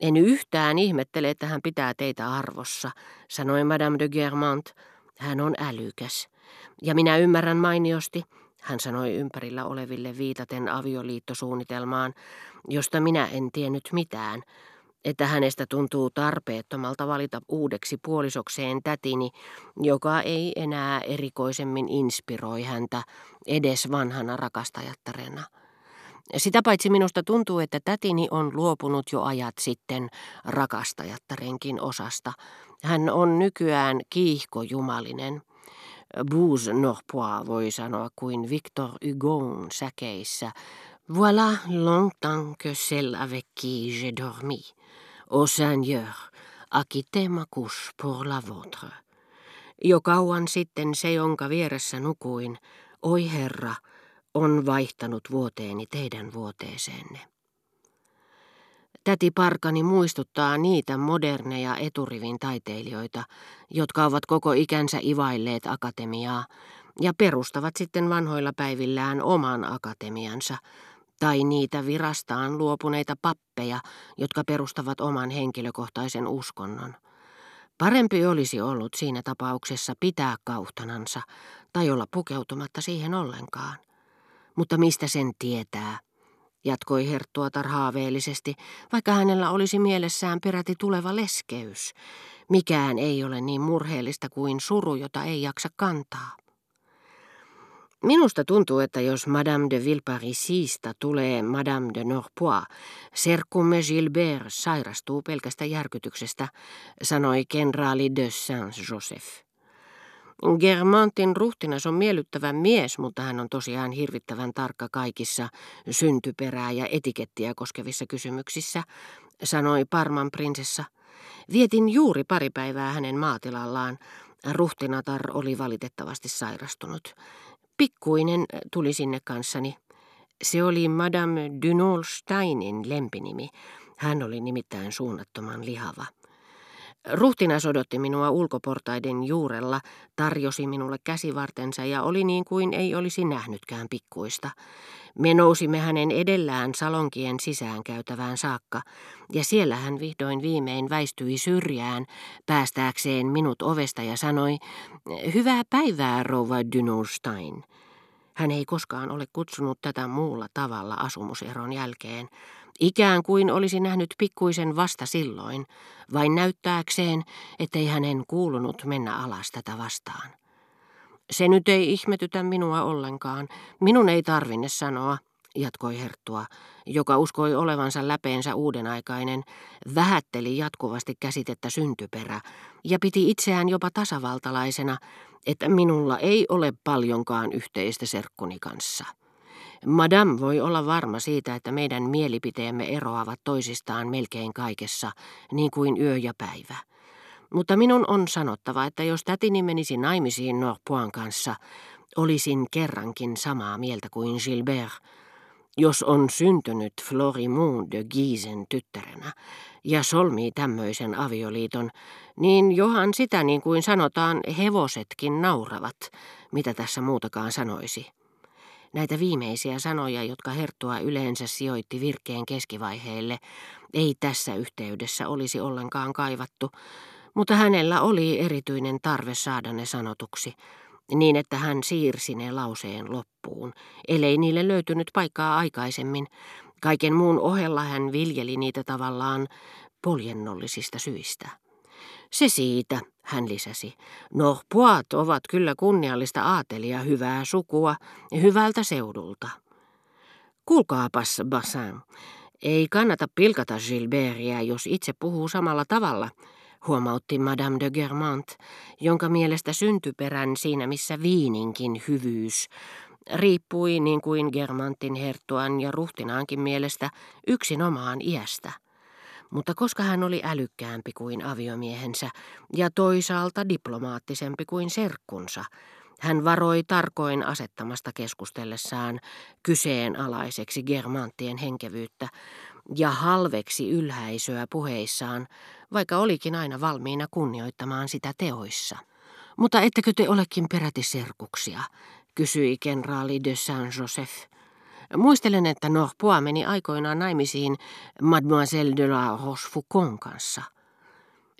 En yhtään ihmettele, että hän pitää teitä arvossa, sanoi Madame de Germant. Hän on älykäs. Ja minä ymmärrän mainiosti, hän sanoi ympärillä oleville viitaten avioliittosuunnitelmaan, josta minä en tiennyt mitään, että hänestä tuntuu tarpeettomalta valita uudeksi puolisokseen tätini, joka ei enää erikoisemmin inspiroi häntä edes vanhana rakastajattarena. Sitä paitsi minusta tuntuu, että tätini on luopunut jo ajat sitten rakastajattarenkin osasta. Hän on nykyään kiihkojumalinen. Bouge Norpois voi sanoa kuin Victor Hugon säkeissä. Voilà longtemps que celle avec qui j'ai dormi. Au Seigneur, acquittez ma couche pour la vôtre. Jo kauan sitten se, jonka vieressä nukuin, oi Herra, on vaihtanut vuoteeni teidän vuoteeseenne. Täti Parkani muistuttaa niitä moderneja eturivin taiteilijoita, jotka ovat koko ikänsä ivailleet akatemiaa ja perustavat sitten vanhoilla päivillään oman akatemiansa, tai niitä virastaan luopuneita pappeja, jotka perustavat oman henkilökohtaisen uskonnon. Parempi olisi ollut siinä tapauksessa pitää kauhtanansa tai olla pukeutumatta siihen ollenkaan. Mutta mistä sen tietää? jatkoi Herttuatar haaveellisesti, vaikka hänellä olisi mielessään peräti tuleva leskeys. Mikään ei ole niin murheellista kuin suru, jota ei jaksa kantaa. Minusta tuntuu, että jos Madame de Villeparisista tulee Madame de Norpois, serkkumme Gilbert sairastuu pelkästä järkytyksestä, sanoi kenraali de Saint-Joseph. Germantin ruhtinas on miellyttävä mies, mutta hän on tosiaan hirvittävän tarkka kaikissa syntyperää ja etikettiä koskevissa kysymyksissä, sanoi Parman prinsessa. Vietin juuri pari päivää hänen maatilallaan. Ruhtinatar oli valitettavasti sairastunut. Pikkuinen tuli sinne kanssani. Se oli Madame Dynolsteinin lempinimi. Hän oli nimittäin suunnattoman lihava. Ruhtinas odotti minua ulkoportaiden juurella, tarjosi minulle käsivartensa ja oli niin kuin ei olisi nähnytkään pikkuista. Me nousimme hänen edellään salonkien sisään käytävään saakka, ja siellä hän vihdoin viimein väistyi syrjään päästääkseen minut ovesta ja sanoi, Hyvää päivää, rouva Dynolstein. Hän ei koskaan ole kutsunut tätä muulla tavalla asumuseron jälkeen, ikään kuin olisi nähnyt pikkuisen vasta silloin, vain näyttääkseen, ettei hänen kuulunut mennä alas tätä vastaan. Se nyt ei ihmetytä minua ollenkaan. Minun ei tarvinne sanoa, jatkoi Herttua, joka uskoi olevansa läpeensä uudenaikainen, vähätteli jatkuvasti käsitettä syntyperä ja piti itseään jopa tasavaltalaisena, että minulla ei ole paljonkaan yhteistä serkkuni kanssa. Madame voi olla varma siitä, että meidän mielipiteemme eroavat toisistaan melkein kaikessa, niin kuin yö ja päivä. Mutta minun on sanottava, että jos tätini menisi naimisiin Norpoin kanssa, olisin kerrankin samaa mieltä kuin Gilbert. Jos on syntynyt Florimond de Giesen tyttärenä ja solmii tämmöisen avioliiton, niin johan sitä niin kuin sanotaan hevosetkin nauravat, mitä tässä muutakaan sanoisi. Näitä viimeisiä sanoja, jotka Herttua yleensä sijoitti virkkeen keskivaiheelle, ei tässä yhteydessä olisi ollenkaan kaivattu, mutta hänellä oli erityinen tarve saada ne sanotuksi, niin että hän siirsi ne lauseen loppuun, ellei niille löytynyt paikkaa aikaisemmin. Kaiken muun ohella hän viljeli niitä tavallaan poljennollisista syistä. Se siitä, hän lisäsi. No, puat ovat kyllä kunniallista aatelia, hyvää sukua, hyvältä seudulta. Kuulkaapas, Bassin, ei kannata pilkata Gilbertia, jos itse puhuu samalla tavalla, huomautti Madame de Germant, jonka mielestä syntyperän siinä missä viininkin hyvyys riippui niin kuin Germantin herttuan ja ruhtinaankin mielestä yksinomaan iästä. Mutta koska hän oli älykkäämpi kuin aviomiehensä ja toisaalta diplomaattisempi kuin serkkunsa, hän varoi tarkoin asettamasta keskustellessaan kyseenalaiseksi Germanttien henkevyyttä ja halveksi ylhäisöä puheissaan, vaikka olikin aina valmiina kunnioittamaan sitä teoissa. Mutta ettekö te olekin peräti serkuksia, kysyi kenraali de Saint-Joseph. Muistelen, että Norpois meni aikoinaan naimisiin Mademoiselle de la Rochefoucauld kanssa.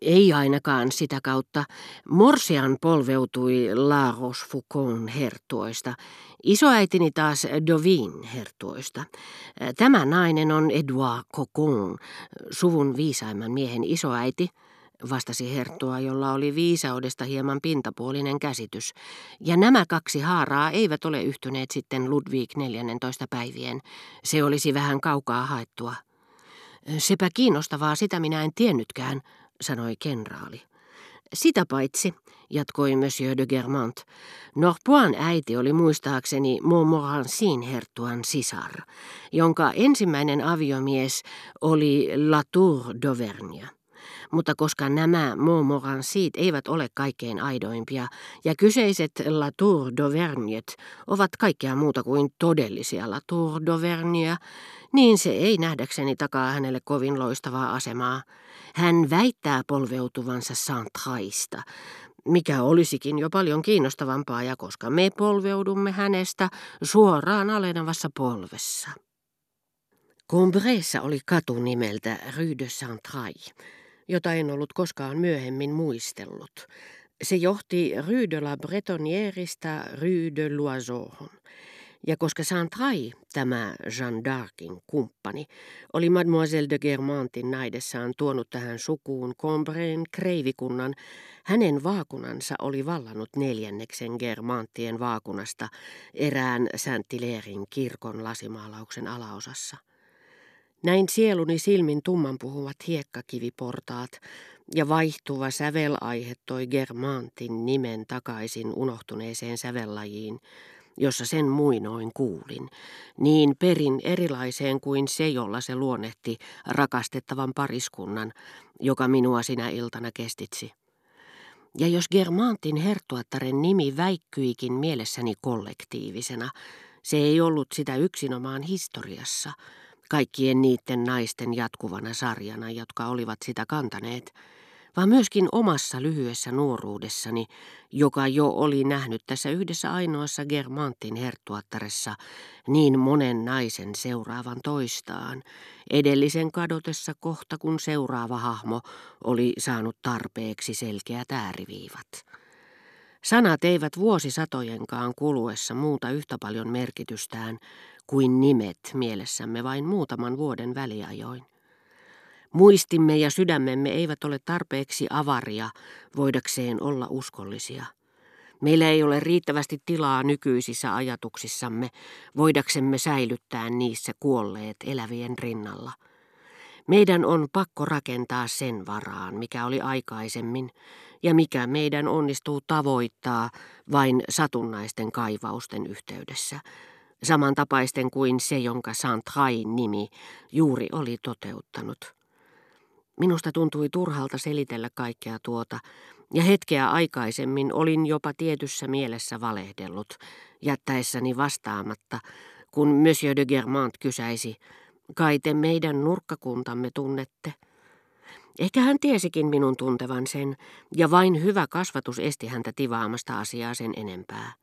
Ei ainakaan sitä kautta. Morsian polveutui La Rochefoucauld herttuoista, isoäitini taas Dovin herttuoista. Tämä nainen on Edouard Cocon, suvun viisaimman miehen isoäiti, vastasi herttua, jolla oli viisaudesta hieman pintapuolinen käsitys, ja nämä kaksi haaraa eivät ole yhtyneet sitten Ludwig 14 päivien. Se olisi vähän kaukaa haettua. Sepä kiinnostavaa, sitä minä en tiennytkään, sanoi kenraali. Sitä paitsi, jatkoi Monsieur de Germant, Norpoin äiti oli muistaakseni Montmorencin herttuan sisar, jonka ensimmäinen aviomies oli Latour d'Auvergne. Mutta koska nämä Montmorencit eivät ole kaikkein aidoimpia, ja kyseiset Latour d'Auvergnet ovat kaikkea muuta kuin todellisia Latour d'Auvergnea, niin se ei nähdäkseni takaa hänelle kovin loistavaa asemaa. Hän väittää polveutuvansa Santraista, mikä olisikin jo paljon kiinnostavampaa, ja koska me polveudumme hänestä suoraan alenevassa polvessa. Combreessa oli katu nimeltä Rue de Centraille, jota en ollut koskaan myöhemmin muistellut. Se johti Rue de la Bretonniereista Rue de Loiseauhun. Ja koska Santrai, tämä Jeanne d'Arcin kumppani, oli Mademoiselle de Germantin naidessaan tuonut tähän sukuun Combreen kreivikunnan, hänen vaakunansa oli vallannut neljänneksen Germanttien vaakunasta erään Saint-Hilairin kirkon lasimaalauksen alaosassa. Näin sieluni silmin tumman puhuvat hiekkakiviportaat, ja vaihtuva sävelaihe toi Germantin nimen takaisin unohtuneeseen sävellajiin, jossa sen muinoin kuulin, niin perin erilaiseen kuin se, jolla se luonnehti rakastettavan pariskunnan, joka minua sinä iltana kestitsi. Ja jos Germantin herttuattaren nimi väikkyikin mielessäni kollektiivisena, se ei ollut sitä yksinomaan historiassa, kaikkien niiden naisten jatkuvana sarjana, jotka olivat sitä kantaneet, vaan myöskin omassa lyhyessä nuoruudessani, joka jo oli nähnyt tässä yhdessä ainoassa Germantin herttuattaressa niin monen naisen seuraavan toistaan, edellisen kadotessa kohta kun seuraava hahmo oli saanut tarpeeksi selkeät ääriviivat. Sanat eivät vuosisatojenkaan kuluessa muuta yhtä paljon merkitystään kuin nimet mielessämme vain muutaman vuoden väliajoin. Muistimme ja sydämemme eivät ole tarpeeksi avaria voidakseen olla uskollisia. Meillä ei ole riittävästi tilaa nykyisissä ajatuksissamme, voidaksemme säilyttää niissä kuolleet elävien rinnalla. Meidän on pakko rakentaa sen varaan, mikä oli aikaisemmin, ja mikä meidän onnistuu tavoittaa vain satunnaisten kaivausten yhteydessä, samantapaisten kuin se, jonka Saint-Hain nimi juuri oli toteuttanut. Minusta tuntui turhalta selitellä kaikkea tuota, ja hetkeä aikaisemmin olin jopa tietyssä mielessä valehdellut, jättäessäni vastaamatta, kun Monsieur de Germant kysäisi, kai te meidän nurkkakuntamme tunnette? Ehkä hän tiesikin minun tuntevan sen, ja vain hyvä kasvatus esti häntä tivaamasta asiaa sen enempää.